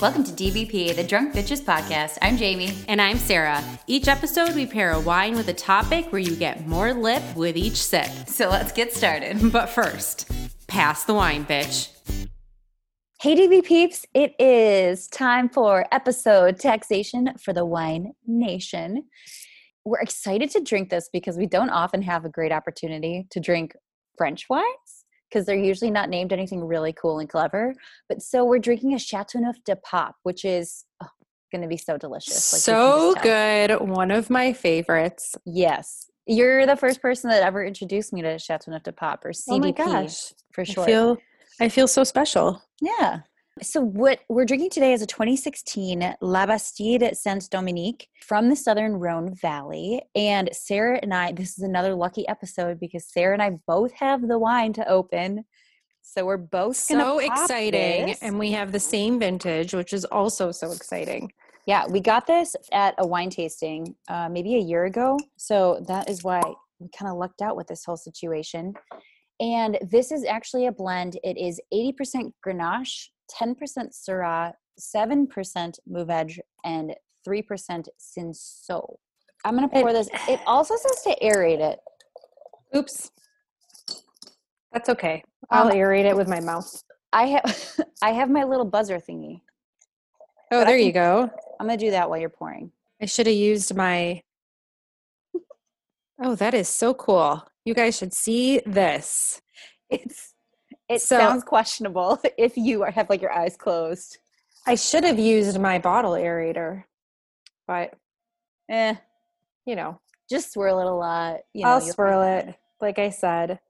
Welcome to DBP, the Drunk Bitches Podcast. I'm Jamie. And I'm Sarah. Each episode, we pair a wine with a topic where you get more lip with each sip. So let's get started. But first, pass the wine, bitch. Hey, DB peeps, it is time for episode taxation for the Wine Nation. We're excited to drink this because we don't often have a great opportunity to drink French wines because they're usually not named anything really cool and clever. But so we're drinking a Chateauneuf de Pape, which is oh, going to be so delicious. Like so good. One of my favorites. Yes. You're the first person that ever introduced me to Chateauneuf de Pape or CDP oh my gosh. for sure. I feel, I feel so special. Yeah. So, what we're drinking today is a 2016 La Bastide Saint Dominique from the Southern Rhone Valley. And Sarah and I, this is another lucky episode because Sarah and I both have the wine to open. So, we're both so exciting. This. And we have the same vintage, which is also so exciting. Yeah, we got this at a wine tasting uh, maybe a year ago. So, that is why we kind of lucked out with this whole situation. And this is actually a blend. It is 80% Grenache, 10% Syrah, 7% Mourvedre, and 3% Cinsault. I'm going to pour it, this. It also says to aerate it. Oops. That's okay. I'll um, aerate it with my mouth. I have I have my little buzzer thingy. Oh, there you go. I'm going to do that while you're pouring. I should have used my Oh, that is so cool. You guys should see this. It's it so, sounds questionable if you are, have like your eyes closed. I should have used my bottle aerator, but eh, you know, just swirl it a lot. You know, I'll swirl it. Like I said,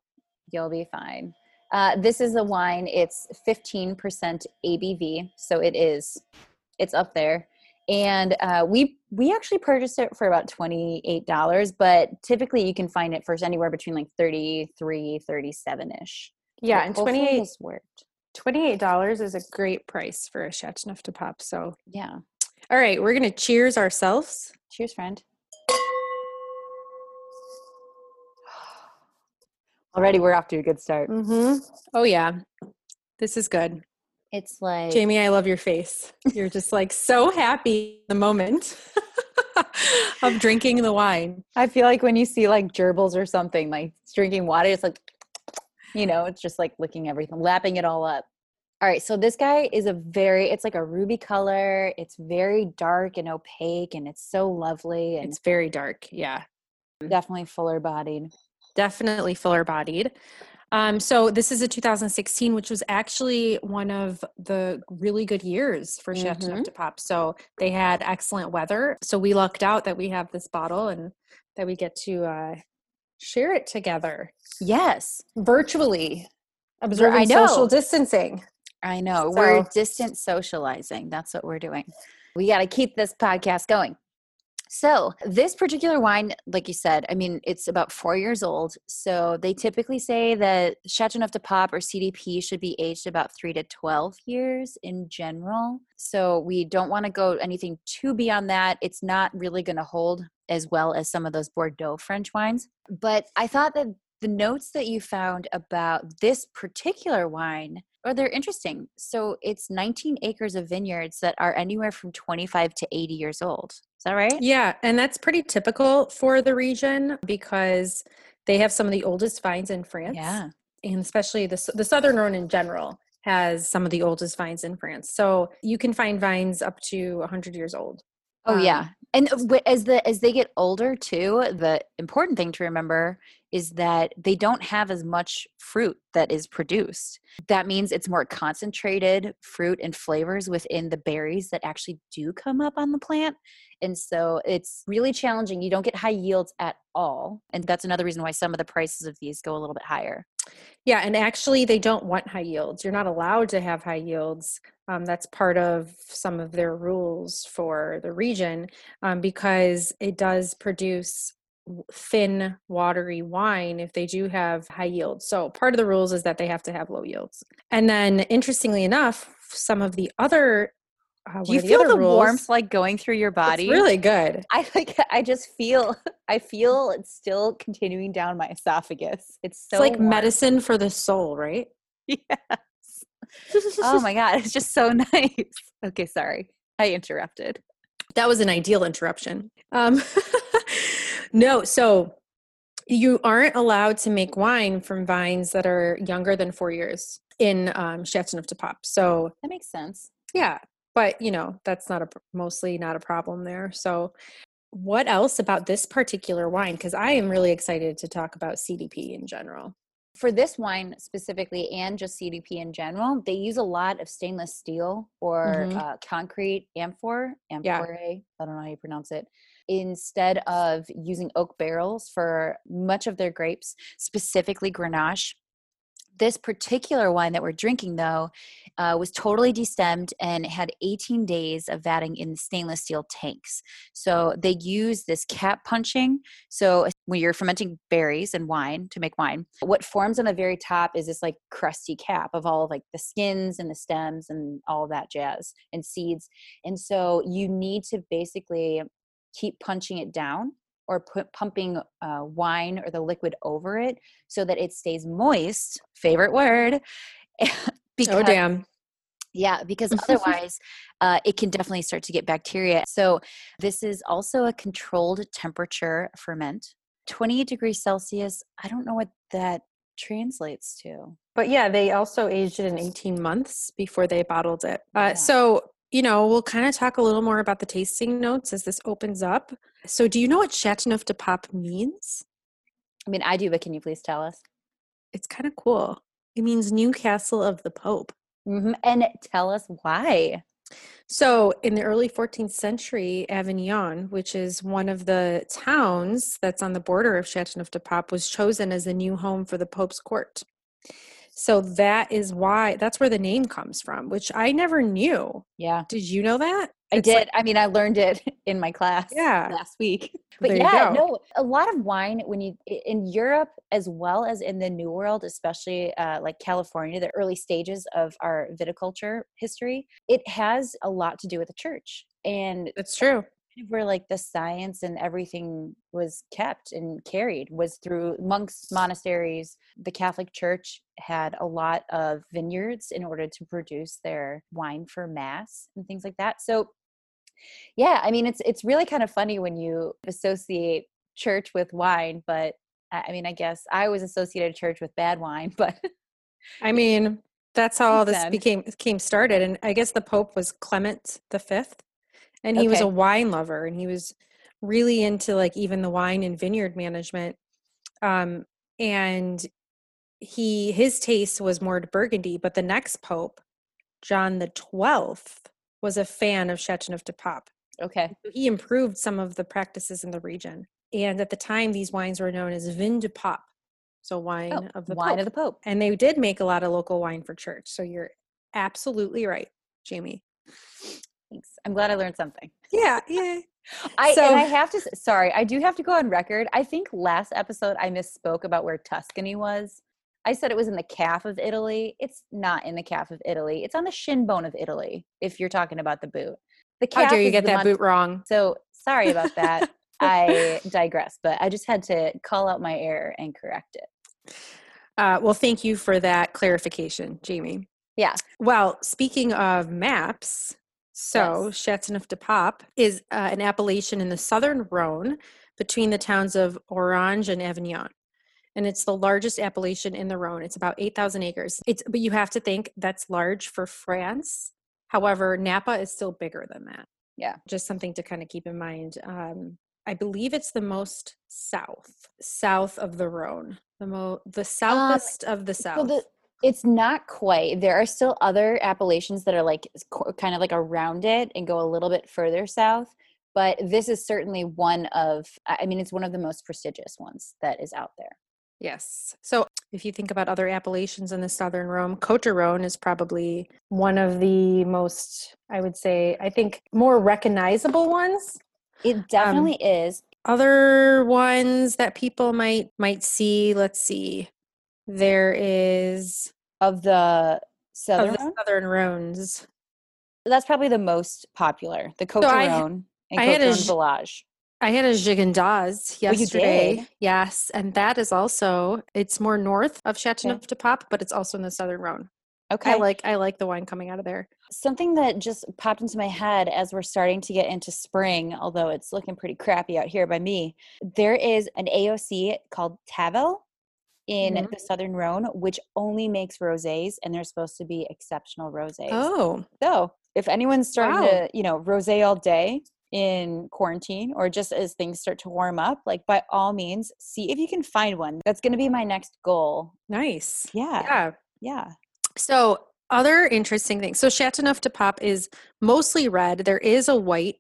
you'll be fine. Uh, this is a wine. It's 15% ABV, so it is, it's up there. And uh, we we actually purchased it for about twenty eight dollars, but typically you can find it for anywhere between like 33 37 ish yeah, and 28 worked. $28 is a great price for a Chateauneuf du Pape. So, yeah. All right, we're going to cheers ourselves. Cheers, friend. Already we're off to a good start. Mm-hmm. Oh, yeah. This is good. It's like Jamie, I love your face. You're just like so happy the moment of drinking the wine. I feel like when you see like gerbils or something, like drinking water, it's like you know, it's just like licking everything, lapping it all up. All right, so this guy is a very it's like a ruby color. It's very dark and opaque and it's so lovely and it's very dark. Yeah. Definitely fuller bodied. Definitely fuller bodied. Um, so this is a 2016, which was actually one of the really good years for mm mm-hmm. de Pape. So they had excellent weather. So we lucked out that we have this bottle and that we get to uh, share it together. Yes. Virtually. Observing social distancing. I know. So. We're distant socializing. That's what we're doing. We got to keep this podcast going. So, this particular wine, like you said, I mean, it's about four years old. So, they typically say that Chateauneuf de Pape or CDP should be aged about three to 12 years in general. So, we don't want to go anything too beyond that. It's not really going to hold as well as some of those Bordeaux French wines. But I thought that the notes that you found about this particular wine are they're interesting. So it's 19 acres of vineyards that are anywhere from 25 to 80 years old. Is that right? Yeah, and that's pretty typical for the region because they have some of the oldest vines in France. Yeah. And especially the, the Southern Rhone in general has some of the oldest vines in France. So you can find vines up to 100 years old. Oh um, yeah. And as the as they get older too, the important thing to remember is that they don't have as much fruit that is produced. That means it's more concentrated fruit and flavors within the berries that actually do come up on the plant. And so it's really challenging. You don't get high yields at all. And that's another reason why some of the prices of these go a little bit higher. Yeah, and actually, they don't want high yields. You're not allowed to have high yields. Um, that's part of some of their rules for the region um, because it does produce thin, watery wine if they do have high yields. So, part of the rules is that they have to have low yields. And then, interestingly enough, some of the other uh, Do you feel the, rules, warmth like going through your body? It's really good. I like. I just feel. I feel it's still continuing down my esophagus. It's so it's like warm. medicine for the soul, right? Yes. oh my god, it's just so nice. Okay, sorry. I interrupted. That was an ideal interruption. Um, no, so you aren't allowed to make wine from vines that are younger than four years in um, Châteauneuf-du-Pape. So that makes sense. Yeah, but you know that's not a mostly not a problem there. So what else about this particular wine? Because I am really excited to talk about CDP in general. For this wine specifically, and just CDP in general, they use a lot of stainless steel or mm-hmm. uh, concrete amphor, amphore, yeah. I don't know how you pronounce it, instead of using oak barrels for much of their grapes, specifically Grenache. This particular wine that we're drinking, though, uh, was totally destemmed and had 18 days of vatting in stainless steel tanks. So they use this cap punching. So when you're fermenting berries and wine to make wine, what forms on the very top is this like crusty cap of all of like the skins and the stems and all that jazz and seeds. And so you need to basically keep punching it down or put pumping uh, wine or the liquid over it so that it stays moist favorite word because, oh damn. Yeah because otherwise uh, it can definitely start to get bacteria. So this is also a controlled temperature ferment 28 degrees celsius. I don't know what that translates to. But yeah they also aged it in 18 months before they bottled it. Uh, yeah. so you know, we'll kind of talk a little more about the tasting notes as this opens up. So, do you know what Chateauneuf de Pape means? I mean, I do, but can you please tell us? It's kind of cool. It means Newcastle of the Pope. Mm-hmm. And tell us why. So, in the early 14th century, Avignon, which is one of the towns that's on the border of Chateauneuf de Pape, was chosen as the new home for the Pope's court. So that is why that's where the name comes from, which I never knew. Yeah. Did you know that? I it's did. Like, I mean, I learned it in my class yeah. last week. But there yeah, no, a lot of wine when you in Europe as well as in the New World, especially uh, like California, the early stages of our viticulture history, it has a lot to do with the church. And it's true where like the science and everything was kept and carried was through monks monasteries. The catholic church had a lot of vineyards in order to produce their wine for mass and things like that. So yeah i mean it's it's really kind of funny when you associate church with wine but i mean i guess i was associated church with bad wine but i mean that's how all this became came started and i guess the pope was clement the fifth and he okay. was a wine lover and he was really into like even the wine and vineyard management um and he his taste was more to burgundy but the next pope john the 12th was a fan of chateauneuf de pape okay he improved some of the practices in the region and at the time these wines were known as vin de pape so wine oh, of the wine pope. of the pope and they did make a lot of local wine for church so you're absolutely right jamie Thanks. I'm glad I learned something. Yeah, yeah. I so, and I have to sorry, I do have to go on record. I think last episode I misspoke about where Tuscany was. I said it was in the calf of Italy. It's not in the calf of Italy. It's on the shin bone of Italy. If you're talking about the boot, the calf. How dare you get that Mont- boot wrong? So sorry about that. I digress, but I just had to call out my error and correct it. Uh, well, thank you for that clarification, Jamie. Yeah. Well, speaking of maps, so, yes. Chateauneuf de Pape is uh, an appellation in the southern Rhone between the towns of Orange and Avignon. And it's the largest appellation in the Rhone. It's about 8,000 acres. It's, but you have to think that's large for France. However, Napa is still bigger than that. Yeah. Just something to kind of keep in mind. Um, I believe it's the most south, south of the Rhone, the mo the um, southest um, of the south. So the, it's not quite. There are still other appellations that are like kind of like around it and go a little bit further south, but this is certainly one of I mean it's one of the most prestigious ones that is out there. Yes. So if you think about other appellations in the southern Rhone, Cote de Rhone is probably one of the most, I would say, I think more recognizable ones. It um, definitely um, is. Other ones that people might might see, let's see. There is of the southern of the southern Rhones. That's probably the most popular. The Cote so Rhone and I Cote Rhone Village. I had a Gigondas oh, yesterday. Oh, yes, and that is also it's more north of Chateauneuf de Pape, but it's also in the southern Rhone. Okay. I like I like the wine coming out of there. Something that just popped into my head as we're starting to get into spring, although it's looking pretty crappy out here by me, there is an AOC called Tavel in Mhm. the Southern Rhone, which only makes rosés, and they're supposed to be exceptional rosés. Oh, So if anyone's starting Wow. to, you know, rosé all day in quarantine or just as things start to warm up, like by all means, see if you can find one. That's going to be my next goal. nice. Yeah. Yeah. Yeah. So, other interesting things. So, Chateauneuf de Pape is mostly red. There is a white.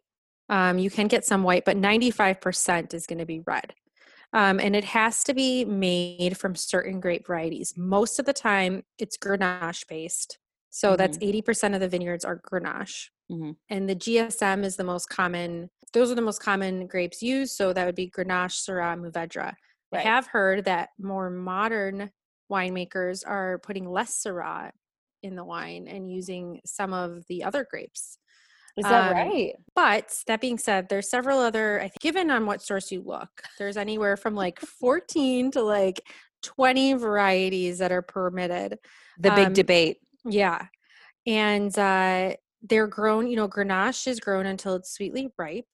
Um, you can get some white, but 95% is going to be red. Um, and it has to be made from certain grape varieties. Most of the time, it's Grenache based. So, that's 80% of the vineyards are Grenache. Mhm. And the GSM is the most common, those are the most common grapes used. So, that would be Grenache, Syrah, Mourvedre. I Right. have heard that more modern winemakers are putting less Syrah in the wine and using some of the other grapes. Is that Um, right? But that being said, there's several other, I think, given on what source you look, there's anywhere from like 14 to like 20 varieties that are permitted. The big um, debate. Yeah. And uh, they're grown, you know, Grenache is grown until it's sweetly ripe.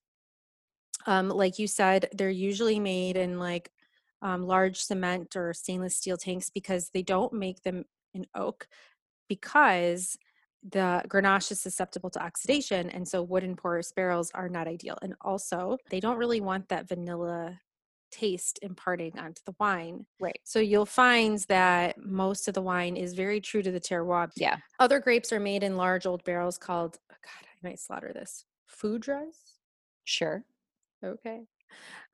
Um, like you said, they're usually made in like um, large cement or stainless steel tanks because they don't make them in oak because the Grenache is susceptible to oxidation. And so wooden porous barrels are not ideal. And also, they don't really want that vanilla taste imparting onto the wine. Right. So you'll find that most of the wine is very true to the terroir. Yeah. Other grapes are made in large old barrels called, oh God, I might slaughter this, foudres. Sure. Okay.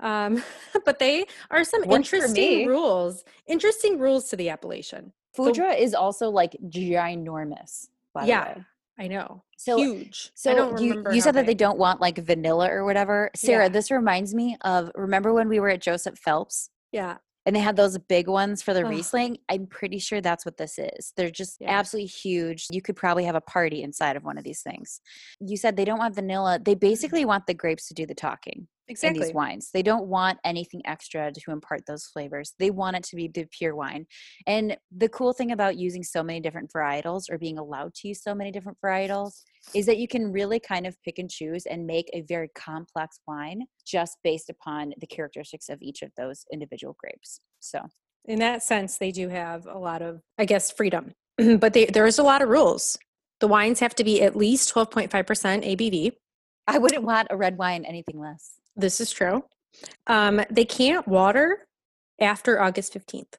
Um, but they are some interesting rules, interesting rules to the appellation. Foudre is also like ginormous. Yeah. I know. So Huge. So you, you said that they don't want like vanilla or whatever. Sarah, Yeah. this reminds me of remember when we were at Joseph Phelps Yeah. and they had those big ones for the Ugh. Riesling? I'm pretty sure that's what this is. They're just Yeah. absolutely huge. You could probably have a party inside of one of these things. You said they don't want vanilla. They mm-hmm. basically want the grapes to do the talking in Exactly. these wines. They don't want anything extra to impart those flavors. They want it to be the pure wine. And the cool thing about using so many different varietals or being allowed to use so many different varietals is that you can really kind of pick and choose and make a very complex wine just based upon the characteristics of each of those individual grapes. So, In that sense, they do have a lot of, I guess, freedom. but they, there is a lot of rules. The wines have to be at least 12.5% ABV. I wouldn't want a red wine anything less. This is true. Um, they can't water after August 15th.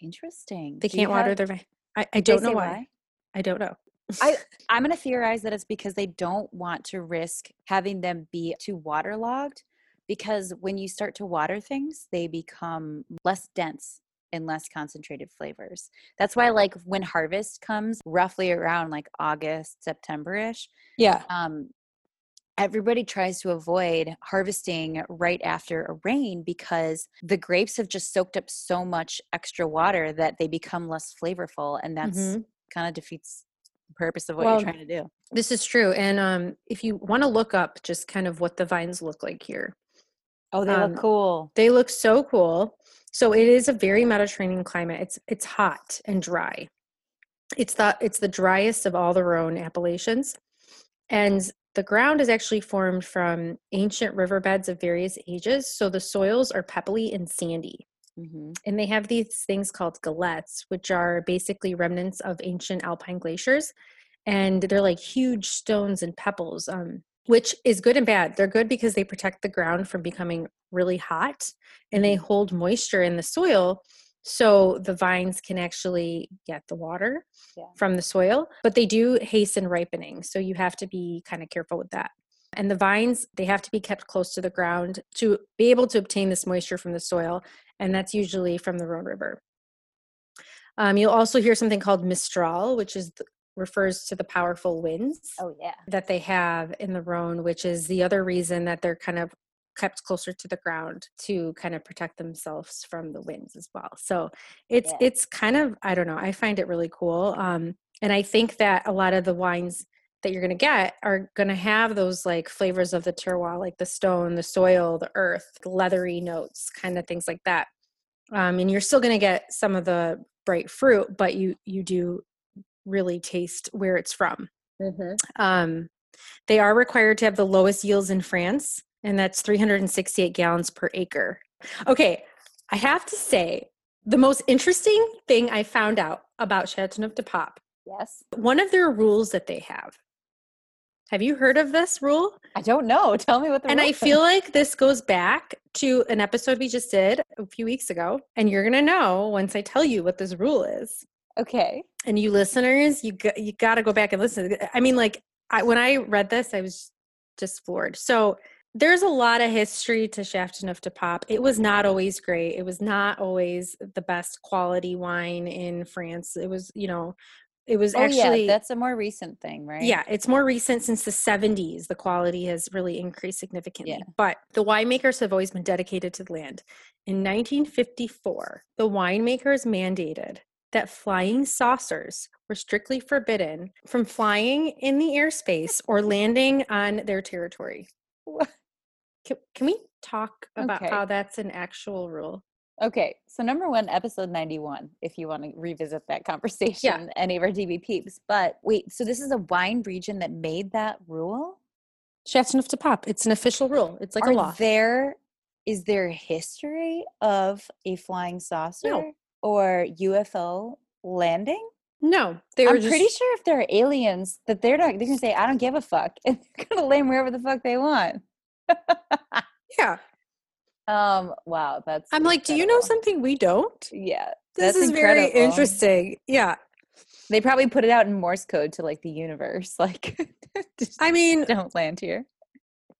Interesting. They Do can't water have- their. I, I don't know say why. I don't know. I I'm going to theorize that it's because they don't want to risk having them be too waterlogged because when you start to water things, they become less dense and less concentrated flavors. That's why like when harvest comes roughly around like August, September-ish, yeah. um everybody tries to avoid harvesting right after a rain because the grapes have just soaked up so much extra water that they become less flavorful and that's Mhm. kind of defeats the purpose of what Well, you're trying to do. This is true. And um, if you want to look up just kind of what the vines look like here, Oh, they um, look cool. they look so cool. So it is a very Mediterranean climate. It's it's hot and dry. It's the it's the driest of all the Rhone appellations, and the ground is actually formed from ancient riverbeds of various ages. So the soils are pebbly and sandy. hmm and they have these things called galettes, which are basically remnants of ancient alpine glaciers. And they're like huge stones and pebbles, um, which is good and bad. They're good because they protect the ground from becoming really hot and they hold moisture in the soil so the vines can actually get the water Yeah. from the soil, but they do hasten ripening. So you have to be kind of careful with that. And the vines, they have to be kept close to the ground to be able to obtain this moisture from the soil. And that's usually from the Rhone River. Um, you'll also hear something called Mistral, which is th- refers to the powerful winds Oh yeah. that they have in the Rhone, which is the other reason that they're kind of kept closer to the ground to kind of protect themselves from the winds as well. So it's Yeah. it's kind of I don't know. I find it really cool, um, and I think that a lot of the wines that you're going to get are going to have those like flavors of the terroir, like the stone, the soil, the earth, leathery notes, kind of things like that. Um, and you're still going to get some of the bright fruit, but you you do really taste where it's from. Mm-hmm. Um, they are required to have the lowest yields in France, and that's 368 gallons per acre. Okay, I have to say, the most interesting thing I found out about Chateauneuf de Pape. Yes. One of their rules that they have. Have you heard of this rule? I don't know. Tell me what the And I feel like this goes back to an episode we just did a few weeks ago, and you're going to know once I tell you what this rule is. Okay. And you listeners, you got, you got to go back and listen. I mean like I, when I read this, I was just floored. So there's a lot of history to Chateauneuf de Pape. It was not always great. It was not always the best quality wine in France. It was, you know, it was oh, actually yeah, that's a more recent thing, right? Yeah, it's more recent since the 70s. The quality has really increased significantly. Yeah. But the winemakers have always been dedicated to the land. In 1954, the winemakers mandated that flying saucers were strictly forbidden from flying in the airspace or landing on their territory. We talk about okay. how that's an actual rule? Okay, so number one, episode 91, if you want to revisit that conversation, yeah. any of our DB peeps. But wait, so this is a wine region that made that rule? Chateauneuf du Pape. It's an official rule. It's like Are a law. There is there history of a flying saucer no. or UFO landing? No, they were. I'm just... pretty sure if there are aliens, that they're not. They're gonna say, "I don't give a fuck," and they're gonna land wherever the fuck they want. yeah. Um. Wow. That's. I'm incredible. like, do you know something we don't? Yeah. This is incredible. very interesting. Yeah. They probably put it out in Morse code to like the universe. Like, I mean, don't land here.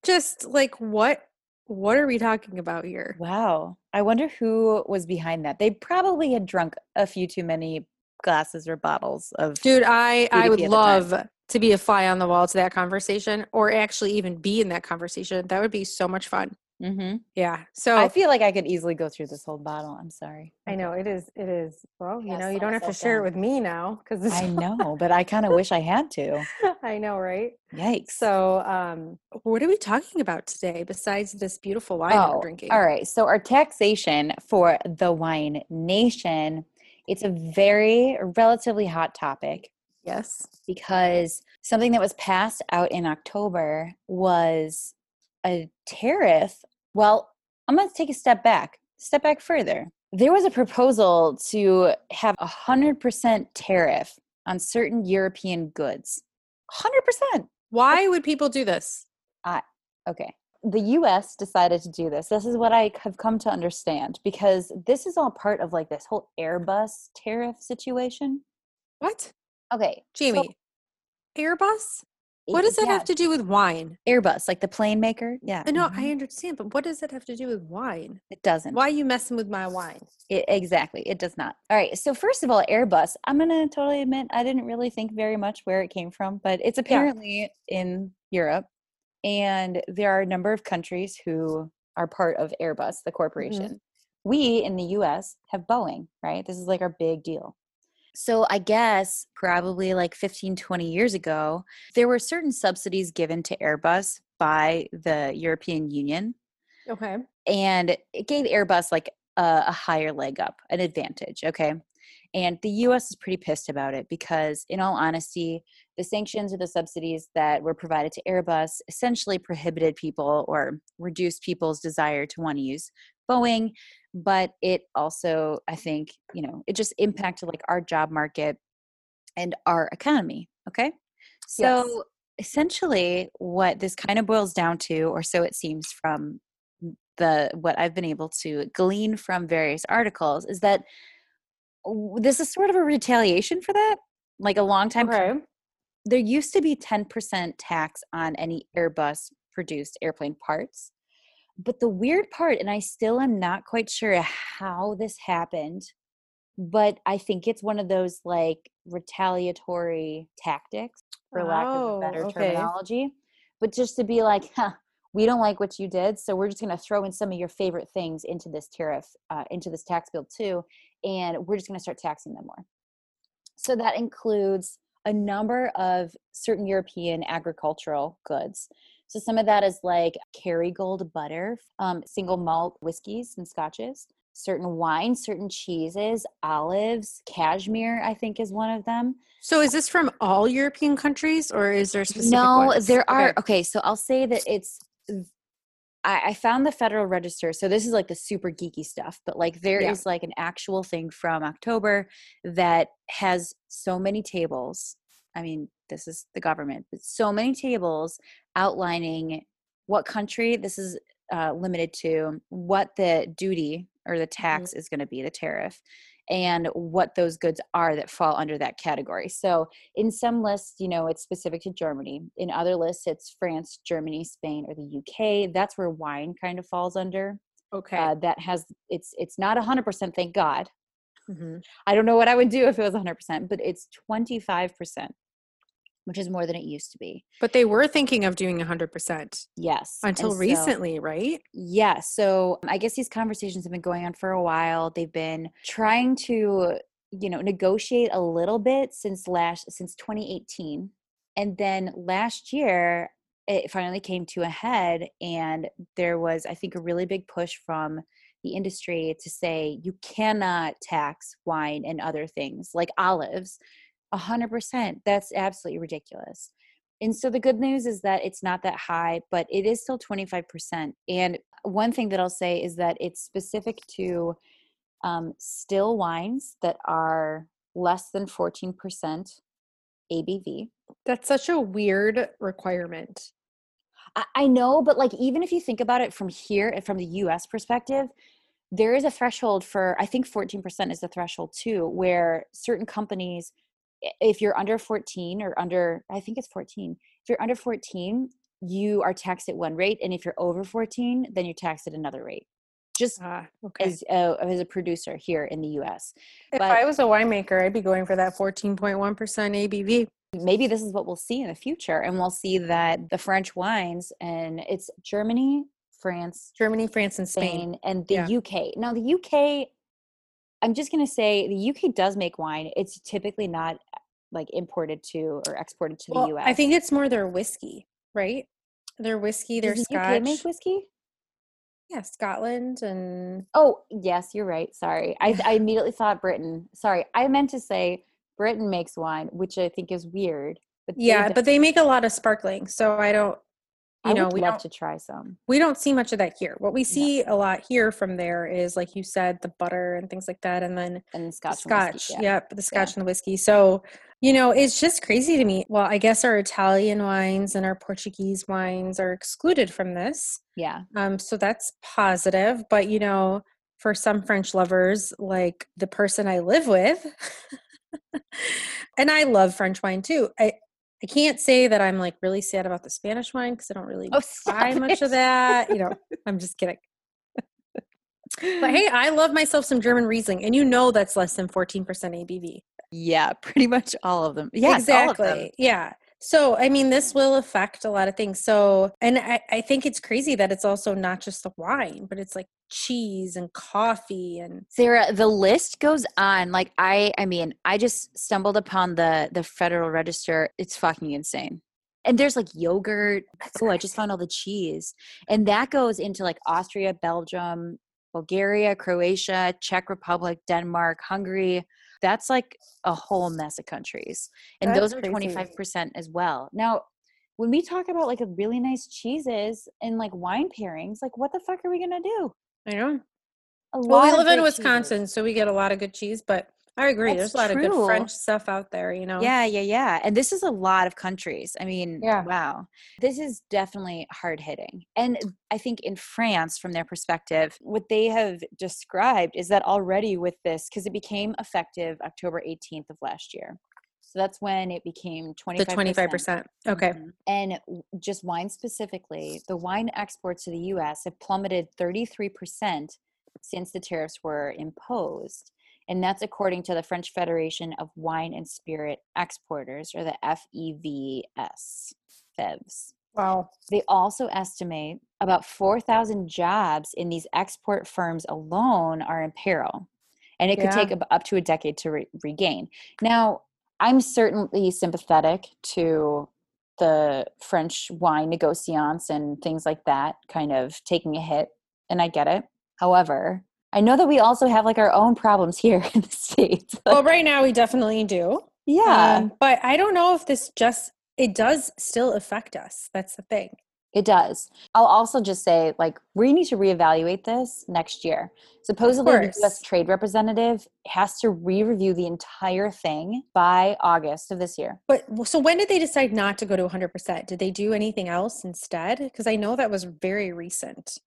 Just like what? What are we talking about here? Wow. I wonder who was behind that. They probably had drunk a few too many glasses or bottles of. Dude, I I would love to be a fly on the wall to that conversation or actually even be in that conversation. That would be so much fun. Mm-hmm. Yeah. So I feel like I could easily go through this whole bottle. I'm sorry. I know it is. It is. Well, you know, you don't have to share down. it with me now because I know, but I kind of wish I had to. I know, right? Yikes. So, um, what are we talking about today besides this beautiful wine oh, we're drinking? All right. So, our taxation for the wine nation. It's a very relatively hot topic. Yes. Because something that was passed out in October was a tariff. Well, I'm going to take a step back, step back further. There was a proposal to have a 100% tariff on certain European goods. 100%. Why would people do this? I, okay. The US decided to do this. This is what I have come to understand because this is all part of like this whole Airbus tariff situation. What? Okay. Jamie, so, Airbus? What does that yeah. have to do with wine? Airbus, like the plane maker. Yeah. No, mm-hmm. I understand, but what does that have to do with wine? It doesn't. Why are you messing with my wine? It, exactly. It does not. All right. So first of all, Airbus. I'm gonna totally admit I didn't really think very much where it came from, but it's apparently yeah. in Europe, and there are a number of countries who are part of Airbus, the mm-hmm. corporation. Mm-hmm. We in the U.S. have Boeing, right? This is like our big deal. So I guess probably like 15, 20 years ago, there were certain subsidies given to Airbus by the European Union. Okay. And it gave Airbus like a, a higher leg up, an advantage. Okay. And the US is pretty pissed about it because, in all honesty, the sanctions or the subsidies that were provided to Airbus essentially prohibited people or reduced people's desire to want to use Boeing but it also i think you know it just impacted like our job market and our economy okay so yes. essentially what this kind of boils down to or so it seems from the what i've been able to glean from various articles is that this is sort of a retaliation for that like a long time okay. there used to be 10% tax on any airbus produced airplane parts but the weird part, and I still am not quite sure how this happened, but I think it's one of those like retaliatory tactics, for oh, lack of a better oh, okay. terminology. But just to be like, huh, we don't like what you did, so we're just going to throw in some of your favorite things into this tariff, uh, into this tax bill too, and we're just going to start taxing them more. So that includes a number of certain European agricultural goods. So some of that is like Kerrygold butter, um, single malt whiskeys and scotches. certain wines, certain cheeses, olives, cashmere, I think is one of them. So is this from all European countries or is there specific No, ones? there are Okay. okay, so I'll say that it's I, I found the Federal Register. So this is like the super geeky stuff, but like there is Yeah. like an actual thing from October that has so many tables. I mean, this is the government, but so many tables outlining what country this is uh, limited to, what the duty or the tax is going to be, the tariff, and what those goods are that fall under that category. So in some lists, you know, it's specific to Germany. In other lists, it's France, Germany, Spain, or the UK. That's where wine kind of falls under. Okay. Uh, that has it's it's not hundred percent. Thank God. Mhm. I don't know what I would do if it was hundred percent, but it's twenty five percent, which is more than it used to be. But they were thinking of doing 100% Yes, until so- recently, right? Yeah. So I guess these conversations have been going on for a while. They've been trying to, you know, negotiate a little bit since last since 2018. And then last year it finally came to a head and there was I think a really big push from the industry to say you cannot tax wine and other things like olives 100%. That's absolutely ridiculous. And so the good news is that it's not that high, but it is still 25%. And one thing that I'll say is that it's specific to um, still wines that are less than 14% ABV. That's such a weird requirement. I, I know, but like even if you think about it from here, and from the US perspective, there is a threshold for, I think 14% is the threshold too, where certain companies, if you're under 14 or under, I think it's 14, if you're under 14, you are taxed at one rate. And if you're over 14, then you're taxed at another rate. Just Ah, okay. as a, as a producer here in the US. if but- I was a winemaker, I'd be going for that 14.1% ABV. maybe this is what we'll see in the future and we'll see that the french wines and it's germany france Germany, France, and Spain. spain and the Yeah. uk now the uk i'm just going to say the uk does make wine it's typically not like imported to or exported to Well, the us I think it's more their whiskey, right? Their whiskey, their Does the scotch. uk make whiskey yeah, Scotland and oh yes you're right sorry I, I immediately thought britain sorry i meant to say britain makes wine which i think is weird but yeah, but they make a lot of sparkling, so I don't. You I know, we love to try some we don't see much of that here. What we see a lot here from there is, like you said, the butter and things like that, and then and the scotch scotch. whiskey, yeah. Yep, the scotch and the whiskey. So, you know, it's just crazy to me. Well, I guess our Italian wines and our Portuguese wines are excluded from this. yeah Um, so that's positive. But you know, for some French lovers, like the person I live with, and I love French wine too. I I can't say that I'm like really sad about the Spanish wine because I don't really Oh, buy much of that. You know, I'm just kidding. But hey, I love myself some German Riesling, and you know that's less than 14% ABV. Yeah, pretty much all of them. Yeah, exactly. them. Yeah. So, I mean, this will affect a lot of things. So, and I, I think it's crazy that it's also not just the wine, but it's like cheese and coffee and Sarah, the list goes on. Like I, I mean, I just stumbled upon the the Federal Register. It's fucking insane. And there's like yogurt. Oh, I just found all the cheese, and that goes into like Austria, Belgium, Bulgaria, Croatia, Czech Republic, Denmark, Hungary. That's like a whole mess of countries, and That's those are crazy. twenty five percent as well. Now, when we talk about like a really nice cheeses and like wine pairings, like what the fuck are we gonna do? I know. A Well, we live in Wisconsin, cheeses. so we get a lot of good cheese, but I agree. That's There's a lot of good. French stuff out there, you know? Yeah, yeah, yeah. And this is a lot of countries. I mean, Yeah. wow. This is definitely hard hitting. And I think in France, from their perspective, what they have described is that already with this, because it became effective October 18th of last year. So that's when it became 25%. The 25%. Okay. Mhm. And just wine specifically, the wine exports to the US have plummeted 33% since the tariffs were imposed. And that's according to the French Federation of Wine and Spirit Exporters, or the FEVS. FEVS. Wow. They also estimate about 4,000 jobs in these export firms alone are in peril. And it could Yeah. take up to a decade to re- regain. Now, I'm certainly sympathetic to the French wine negociants and things like that kind of taking a hit, and I get it. However, I know that we also have like our own problems here in the States. well, right now we definitely do. Yeah. Um, but I don't know if this just, it does still affect us. That's the thing. It does. I'll also just say, like, we need to reevaluate this next year. Supposedly, the U.S. Trade Representative has to re-review the entire thing by August of this year. But so, when did they decide not to go to 100%? Did they do anything else instead? Because I know that was very recent.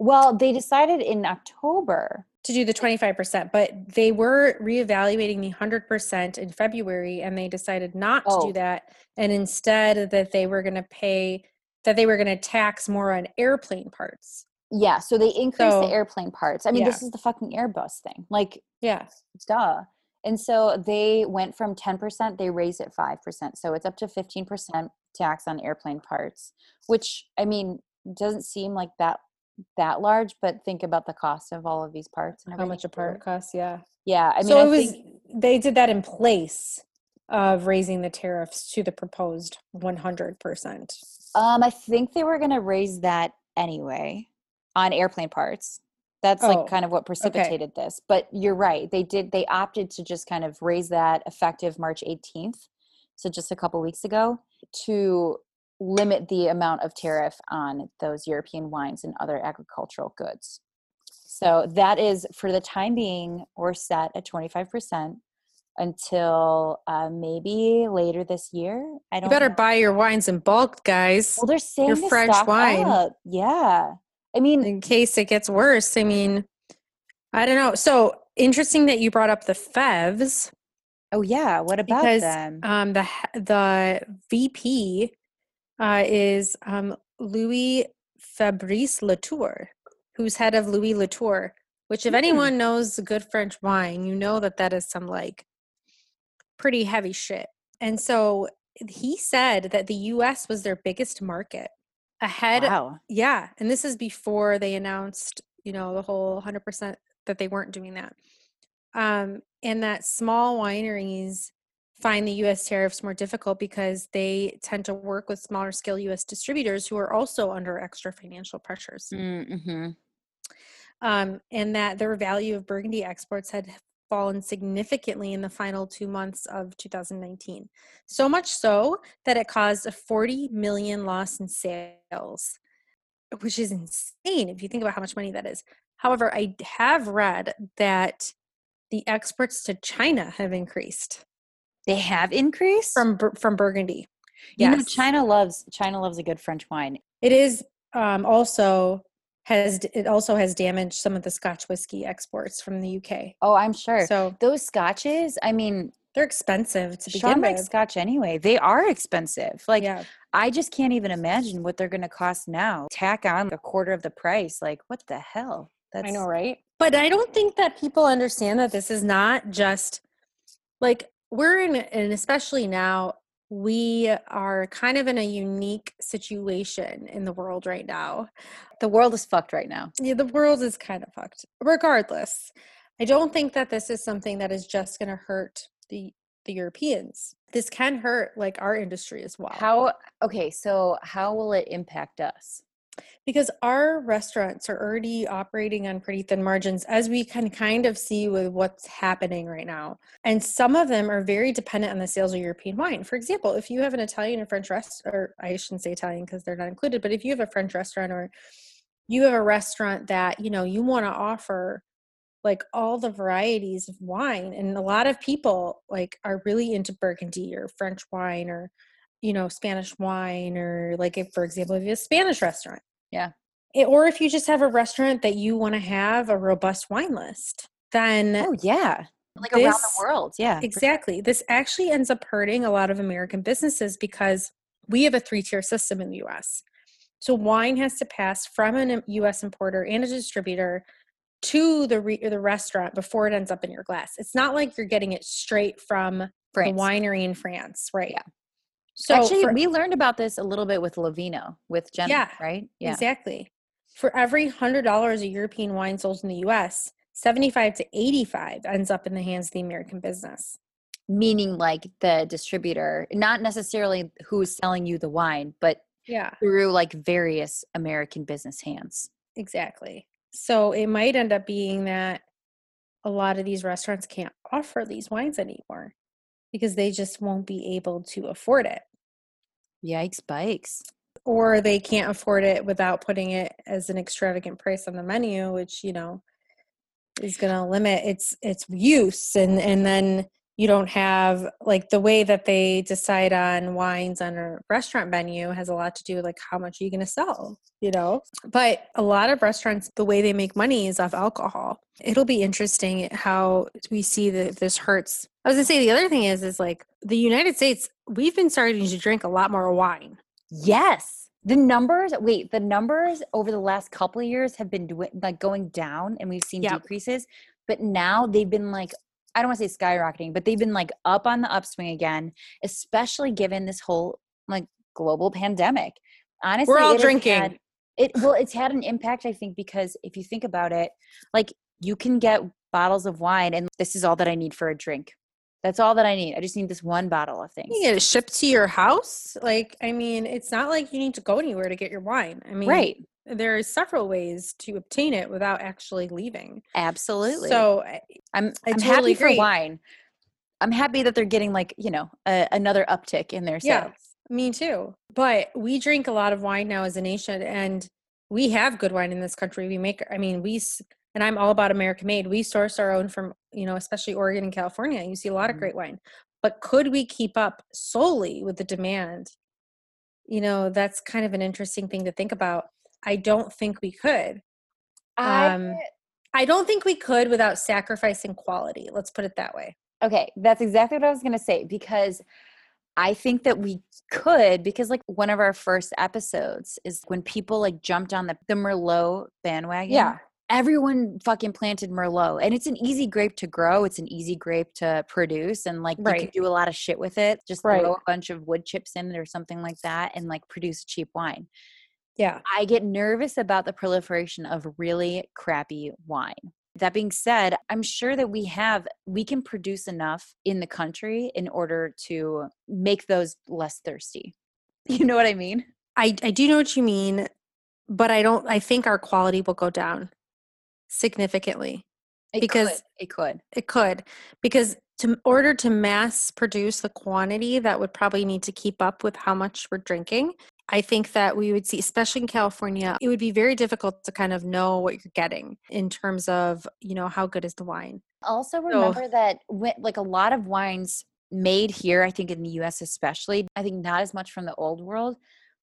Well, they decided in October to do the 25%, but they were reevaluating the 100% in February and they decided not to oh. do that. And instead, that they were going to pay that they were going to tax more on airplane parts. Yeah, so they increased so, the airplane parts. I mean, yeah. this is the fucking Airbus thing. Like, yeah, duh. And so they went from 10%, they raised it 5%. So it's up to 15% tax on airplane parts, which I mean, doesn't seem like that that large, but think about the cost of all of these parts and how much a part costs, yeah. Yeah, I mean, so I it was they did that in place of raising the tariffs to the proposed 100%. Um, I think they were going to raise that anyway on airplane parts. That's oh, like kind of what precipitated okay. this. But you're right. They did they opted to just kind of raise that effective March 18th. So just a couple weeks ago to limit the amount of tariff on those European wines and other agricultural goods. So that is for the time being, we're set at 25% until uh, maybe later this year. I don't. You better know. buy your wines in bulk, guys. Well, they're saying your French wine. Up. Yeah, I mean, in case it gets worse. I mean, I don't know. So interesting that you brought up the Fevs. Oh yeah, what about because, them? Um, the the VP uh, is um, Louis Fabrice Latour, who's head of Louis Latour. Which, if mm. anyone knows good French wine, you know that that is some like pretty heavy shit. And so he said that the US was their biggest market ahead. Wow. Yeah. And this is before they announced, you know, the whole 100% that they weren't doing that. Um, and that small wineries find the US tariffs more difficult because they tend to work with smaller scale US distributors who are also under extra financial pressures. Mm-hmm. Um, and that their value of Burgundy exports had fallen significantly in the final two months of 2019. So much so that it caused a 40 million loss in sales, which is insane if you think about how much money that is. However, I have read that the exports to China have increased. They have increased from from Burgundy. You know, China loves China loves a good French wine. It is um, also has it also has damaged some of the Scotch whiskey exports from the UK. Oh, I'm sure. So those Scotches, I mean, they're expensive to begin Sean with. Scotch anyway. They are expensive. Like yeah. I just can't even imagine what they're going to cost now. Tack on a quarter of the price. Like what the hell? That's I know, right? But I don't think that people understand that this is not just like we're in and especially now we are kind of in a unique situation in the world right now. The world is fucked right now. Yeah, the world is kind of fucked. Regardless, I don't think that this is something that is just going to hurt the the Europeans. This can hurt like our industry as well. How okay, so how will it impact us? Because our restaurants are already operating on pretty thin margins as we can kind of see with what's happening right now. And some of them are very dependent on the sales of european wine. For example if you have an italian and french restaurant or i shouldn't say italian because they're not included but if you have a french restaurant or you have a restaurant that you know you want to offer like all the varieties of wine and a lot of people like are really into burgundy or french wine or you know spanish wine or like if for example if you have a spanish restaurant yeah. It, or if you just have a restaurant that you want to have a robust wine list, then oh yeah, like this, around the world, yeah, exactly. This actually ends up hurting a lot of American businesses because we have a three tier system in the U.S. So wine has to pass from a U.S. importer and a distributor to the re- the restaurant before it ends up in your glass. It's not like you're getting it straight from France. the winery in France, right? Yeah. So actually, for, we learned about this a little bit with Lavino, with Jenna, yeah, right? Yeah, exactly. For every hundred dollars a European wine sold in the U.S., seventy-five to eighty-five ends up in the hands of the American business. Meaning, like the distributor, not necessarily who's selling you the wine, but yeah, through like various American business hands. Exactly. So it might end up being that a lot of these restaurants can't offer these wines anymore because they just won't be able to afford it. Yikes, bikes. Or they can't afford it without putting it as an extravagant price on the menu, which, you know, is going to limit its its use and and then you don't have like the way that they decide on wines on a restaurant menu has a lot to do with like how much are you going to sell you know? But a lot of restaurants the way they make money is off alcohol. It'll be interesting how we see that this hurts. I was going to say the other thing is is like the united states we've been starting to drink a lot more wine. Yes. The numbers wait the numbers over the last couple of years have been like going down and we've seen yep. decreases but now they've been like I don't want to say skyrocketing, but they've been like up on the upswing again, especially given this whole like global pandemic. Honestly, we're all drinking. Had, it well, it's had an impact, I think, because if you think about it, like you can get bottles of wine, and this is all that I need for a drink. That's all that I need. I just need this one bottle of things. You get it shipped to your house. Like, I mean, it's not like you need to go anywhere to get your wine. I mean, right there are several ways to obtain it without actually leaving. Absolutely. So I'm I'm totally happy agree. for wine. I'm happy that they're getting like you know a, another uptick in their sales. Yeah, me too. But we drink a lot of wine now as a nation, and we have good wine in this country. We make. I mean, we and I'm all about American made. We source our own from you know, especially Oregon and California. You see a lot of mm-hmm. great wine. But could we keep up solely with the demand? You know, that's kind of an interesting thing to think about. I don't think we could. Um, I don't think we could without sacrificing quality. Let's put it that way. Okay, that's exactly what I was going to say because I think that we could because like one of our first episodes is when people like jumped on the the Merlot bandwagon. Yeah. Everyone fucking planted Merlot and it's an easy grape to grow. It's an easy grape to produce and like right. you can do a lot of shit with it. Just right. throw a bunch of wood chips in it or something like that and like produce cheap wine. Yeah. I get nervous about the proliferation of really crappy wine. That being said, I'm sure that we have, we can produce enough in the country in order to make those less thirsty. You know what I mean? I, I do know what you mean, but I don't, I think our quality will go down significantly. It because could. it could. It could. Because to order to mass produce the quantity that would probably need to keep up with how much we're drinking I think that we would see, especially in California, it would be very difficult to kind of know what you're getting in terms of, you know, how good is the wine. Also, remember so, that like a lot of wines made here, I think in the US especially, I think not as much from the old world,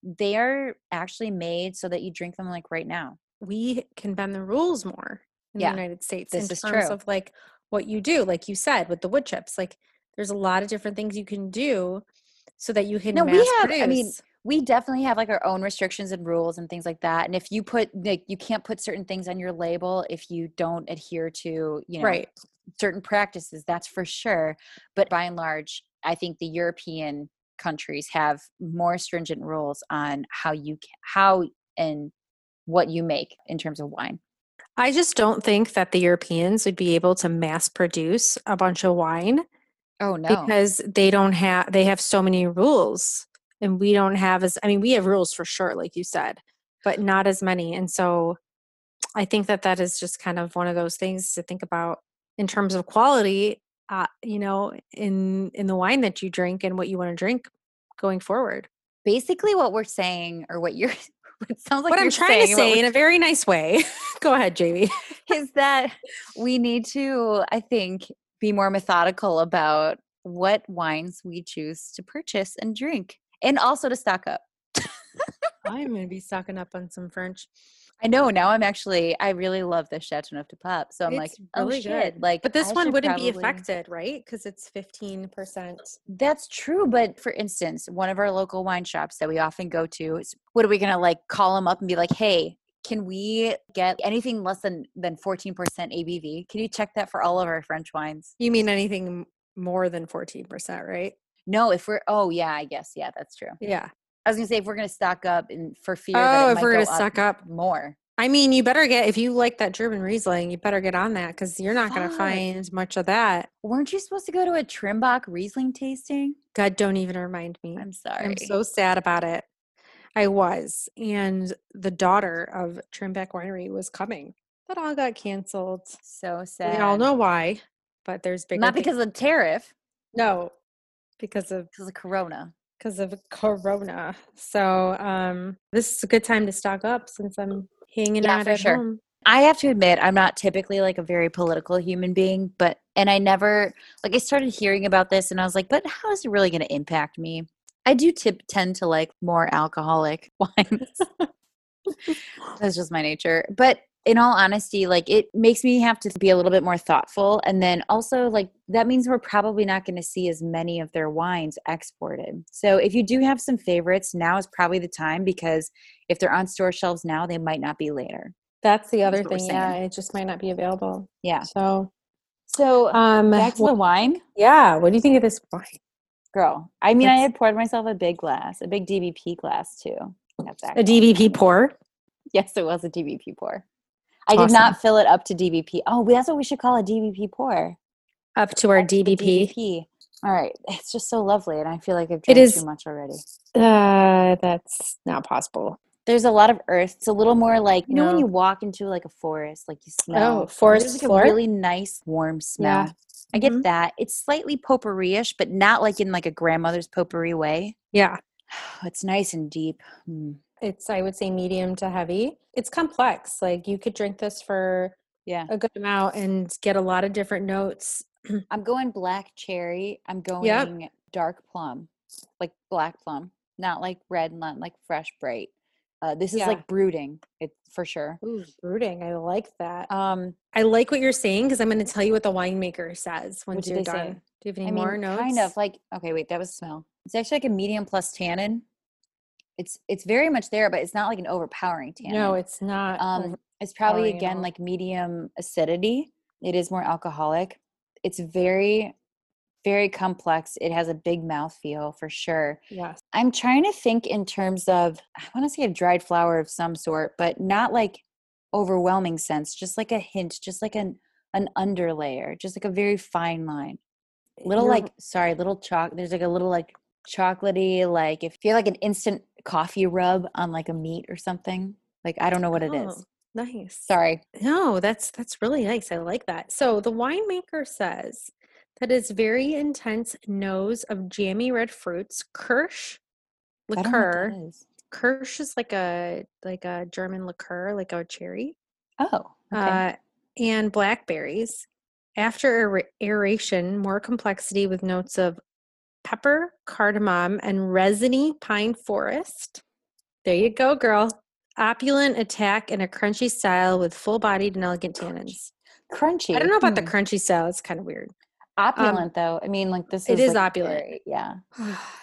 they are actually made so that you drink them like right now. We can bend the rules more in yeah, the United States this in terms true. of like what you do, like you said, with the wood chips. Like there's a lot of different things you can do so that you can no, we have, produce. I mean, we definitely have like our own restrictions and rules and things like that and if you put like you can't put certain things on your label if you don't adhere to you know right. certain practices that's for sure but by and large i think the european countries have more stringent rules on how you how and what you make in terms of wine. I just don't think that the europeans would be able to mass produce a bunch of wine oh no. because they don't have they have so many rules and we don't have as i mean we have rules for sure like you said but not as many and so i think that that is just kind of one of those things to think about in terms of quality uh, you know in in the wine that you drink and what you want to drink going forward. Basically what we're saying or what you're it sounds like what i'm trying to say in a very nice way go ahead jamie. is that we need to i think be more methodical about what wines we choose to purchase and drink and also to stock up. I'm going to be stocking up on some French. I know now. I'm actually. I really love the Chateauneuf du Pape. So I'm it's like, oh really shit! Good. Like, but this I one wouldn't probably... be affected, right? Because it's 15 percent. That's true. But for instance, one of our local wine shops that we often go to, is, what are we gonna like? Call them up and be like, hey, can we get anything less than than 14% ABV? Can you check that for all of our French wines? You mean anything more than 14%, right? No, if we're oh yeah, I guess yeah, that's true. Yeah. I was gonna say if we're gonna stock up and for fear. Oh, if we're gonna stock up more. I mean, you better get if you like that German Riesling, you better get on that because you're not going to find much of that. Weren't you supposed to go to a Trimbach Riesling tasting? God, don't even remind me. I'm sorry. I'm so sad about it. I was, and the daughter of Trimbach Winery was coming. that all got canceled. So sad. We all know why, but there's bigger. Not because of the tariff. No, because of because of Corona. Because of Corona. So um, this is a good time to stock up since I'm hanging yeah, out for at sure. home. I have to admit, I'm not typically like a very political human being, but and I never like I started hearing about this and I was like, but how is it really going to impact me? I do tip, tend to like more alcoholic wines. That's just my nature. But in all honesty, like it makes me have to be a little bit more thoughtful. And then also, like, that means we're probably not going to see as many of their wines exported. So if you do have some favorites, now is probably the time because if they're on store shelves now, they might not be later. That's the other That's thing. Yeah, it just might not be available. Yeah. So, so um, back to the wine. Yeah. What do you think of this wine? Girl, I mean, That's, I had poured myself a big glass, a big DBP glass too. That's a DBP pour. Yes, it was a DBP pour. I awesome. did not fill it up to DBP. Oh, that's what we should call a DBP pour. Up to our DBP. DBP. All right, it's just so lovely, and I feel like I've drank it is, too much already. Uh, that's not possible. There's a lot of earth. It's a little more like you no. know when you walk into like a forest, like you smell. Oh, forest like floor? a really nice warm smell. Yeah. I get mm-hmm. that. It's slightly potpourri-ish, but not like in like a grandmother's potpourri way. Yeah, it's nice and deep. Mm. It's I would say medium to heavy. It's complex. Like you could drink this for yeah a good amount and get a lot of different notes. I'm going black cherry. I'm going yep. dark plum, like black plum, not like red, not like fresh bright. Uh, this is yeah. like brooding, it for sure. Ooh, brooding. I like that. Um, I like what you're saying because I'm going to tell you what the winemaker says once you're done. Say? Do you have any I more mean, notes? Kind of like okay, wait, that was smell. It's actually like a medium plus tannin it's it's very much there, but it's not like an overpowering tannin. No, it's not. Um, it's probably again like medium acidity. It is more alcoholic. It's very very complex. It has a big mouth feel for sure. Yes. I'm trying to think in terms of I want to say a dried flower of some sort, but not like overwhelming sense, just like a hint, just like an an underlayer, just like a very fine line. Little You're, like sorry, little chalk. There's like a little like chocolatey, like if you have like an instant coffee rub on like a meat or something. Like I don't know what it is. Oh, nice. Sorry. No, that's that's really nice. I like that. So the winemaker says that it's very intense nose of jammy red fruits, Kirsch liqueur. Kirsch is like a like a German liqueur, like a cherry. Oh. Okay. Uh, and blackberries. After aeration, more complexity with notes of pepper, cardamom, and resiny pine forest. There you go, girl. Opulent attack in a crunchy style with full bodied and elegant tannins. Crunchy. I don't know about the hmm. crunchy style. It's kind of weird. Opulent um, though. I mean, like this is it is like opulent. Very, yeah.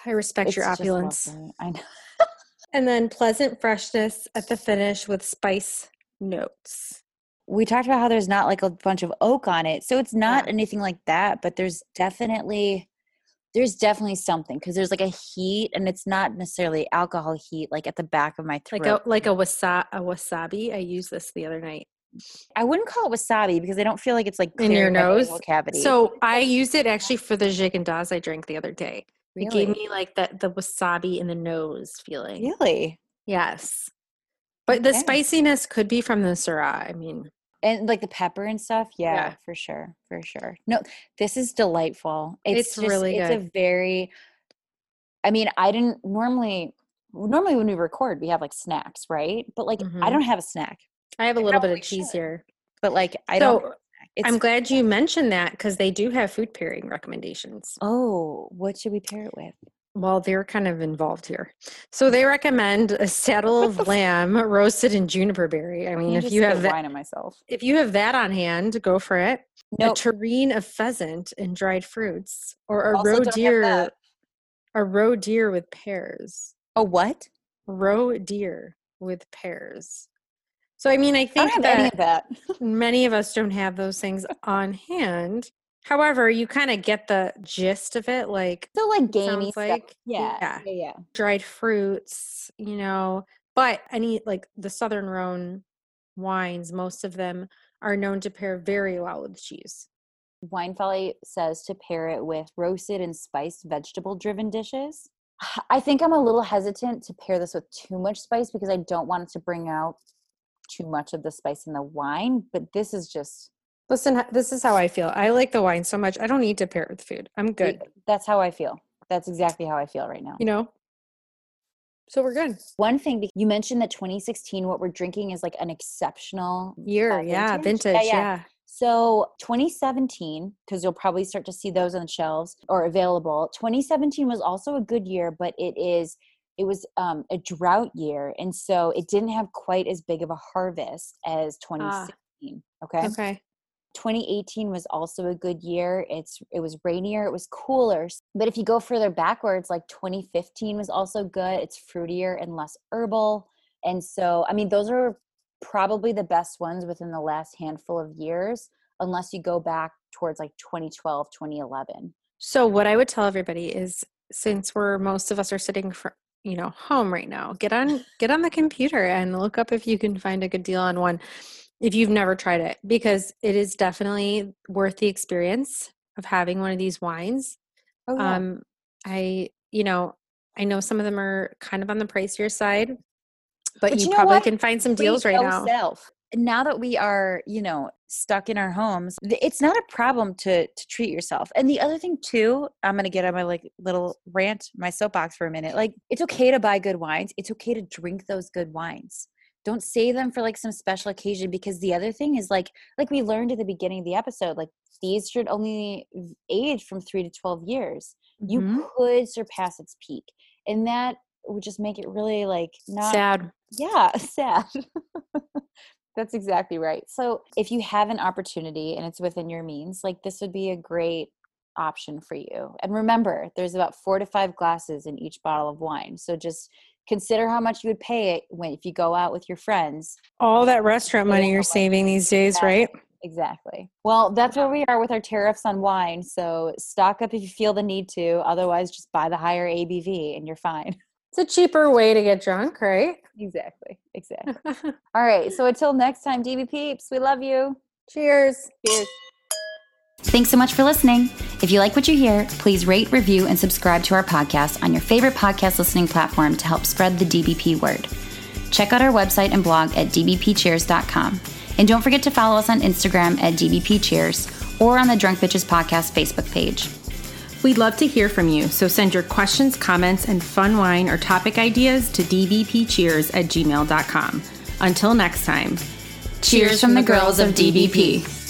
I respect it's your opulence. I know. and then pleasant freshness at the finish with spice notes. We talked about how there's not like a bunch of oak on it. So it's not yeah. anything like that, but there's definitely there's definitely something because there's like a heat and it's not necessarily alcohol heat like at the back of my throat. Like a like a wasabi a wasabi. I used this the other night. I wouldn't call it wasabi because I don't feel like it's like in your nose cavity. So I used it actually for the Häagen-Dazs I drank the other day. Really? It gave me like the the wasabi in the nose feeling. Really? Yes. But okay. the spiciness could be from the Syrah. I mean, and like the pepper and stuff yeah, yeah, for sure for sure no this is delightful it's, it's just, really good. it's a very i mean i didn't normally normally when we record we have like snacks right but like mm-hmm. i don't have a snack i have a little bit of cheese should. here but like i so, don't I'm glad you mentioned that because they do have food pairing recommendations. Oh, what should we pair it with? Well, they're kind of involved here. So they recommend a saddle of lamb roasted in juniper berry. I mean, if you have that, myself. if you have that on hand, go for it. Nope. A terrine of pheasant and dried fruits, or a also roe deer, a roe deer with pears. A what? Roe deer with pears. So I mean, I think I that, that. many of us don't have those things on hand. However, you kind of get the gist of it, like so, like gamey stuff. Like yeah, yeah, yeah, yeah. Dried fruits, you know. But any like the Southern Rhone wines, most of them are known to pair very well with cheese. Wine Folly says to pair it with roasted and spiced vegetable driven dishes. I think I'm a little hesitant to pair this with too much spice because I don't want it to bring out too much of the spice in the wine, but this is just Listen, this is how I feel. I like the wine so much. I don't need to pair it with food. I'm good. That's how I feel. That's exactly how I feel right now. You know? So we're good. One thing you mentioned that 2016, what we're drinking is like an exceptional year. Uh, yeah, vintage. Yeah, yeah. yeah. So 2017, because you'll probably start to see those on the shelves or available. 2017 was also a good year, but it is it was um, a drought year, and so it didn't have quite as big of a harvest as 2016. Ah, okay. Okay. 2018 was also a good year. It's it was rainier, it was cooler. But if you go further backwards, like 2015 was also good. It's fruitier and less herbal. And so, I mean, those are probably the best ones within the last handful of years, unless you go back towards like 2012, 2011. So, what I would tell everybody is since we're most of us are sitting for you know home right now get on get on the computer and look up if you can find a good deal on one if you've never tried it because it is definitely worth the experience of having one of these wines. Oh, yeah. Um, I, you know, I know some of them are kind of on the pricier side, but, but you, you probably can find some deals right now. Self. Now that we are, you know, stuck in our homes, it's not a problem to to treat yourself. And the other thing too, I'm gonna get on my like little rant, my soapbox for a minute. Like, it's okay to buy good wines. It's okay to drink those good wines don't save them for like some special occasion because the other thing is like like we learned at the beginning of the episode like these should only age from 3 to 12 years. Mm-hmm. you could surpass its peak and that would just make it really like not sad. Yeah sad. That's exactly right. So if you have an opportunity and it's within your means like this would be a great option for you. And remember there's about four to five glasses in each bottle of wine so just consider how much you would pay it when if you go out with your friends. All that restaurant money you're saving these days exactly. right? Exactly. Well that's where we are with our tariffs on wine so stock up if you feel the need to otherwise just buy the higher abv and you're fine. It's a cheaper way to get drunk right? Exactly. Exactly. All right so until next time db peeps we love you. Cheers. Cheers Thanks so much for listening. If you like what you hear, please rate, review, and subscribe to our podcast on your favorite podcast listening platform to help spread the DBP word. Check out our website and blog at dbpcheers.com. And don't forget to follow us on Instagram at dbpcheers or on the Drunk Bitches Podcast Facebook page. We'd love to hear from you, so send your questions, comments, and fun wine or topic ideas to dbpcheers at gmail.com. Until next time, cheers from the girls of DBP.